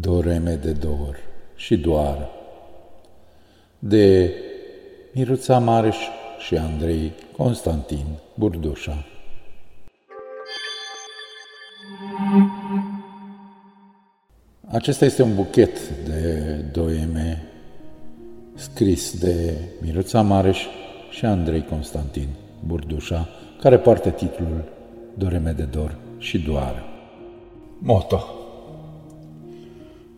Doreme de dor și doar de Miruța Mareș și Andrei Constantin Burdușa. Acesta este un buchet de doeme scris de Miruța Mareș și Andrei Constantin Burdușa, care poartă titlul Doreme de dor și doar. Moto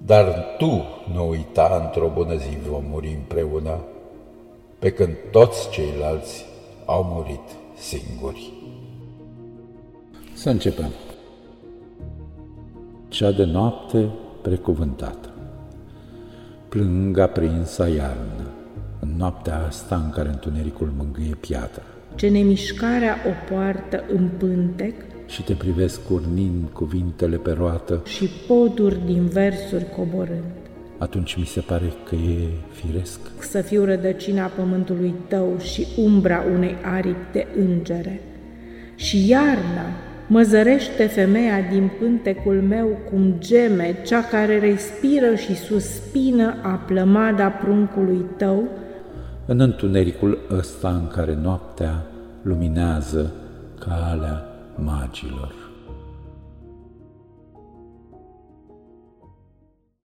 dar tu nu uita, într-o bună zi vom muri împreună, pe când toți ceilalți au murit singuri. Să începem. Cea de noapte precuvântată. Plâng aprinsa iarnă, în noaptea asta în care întunericul mângâie piatra. Ce nemișcarea o poartă în pântec și te privesc curnind cuvintele pe roată și poduri din versuri coborând. Atunci mi se pare că e firesc să fiu rădăcina pământului tău și umbra unei aripi de îngere. Și iarna mă zărește femeia din pântecul meu cum geme cea care respiră și suspină a plămada pruncului tău, în întunericul ăsta în care noaptea luminează calea magilor.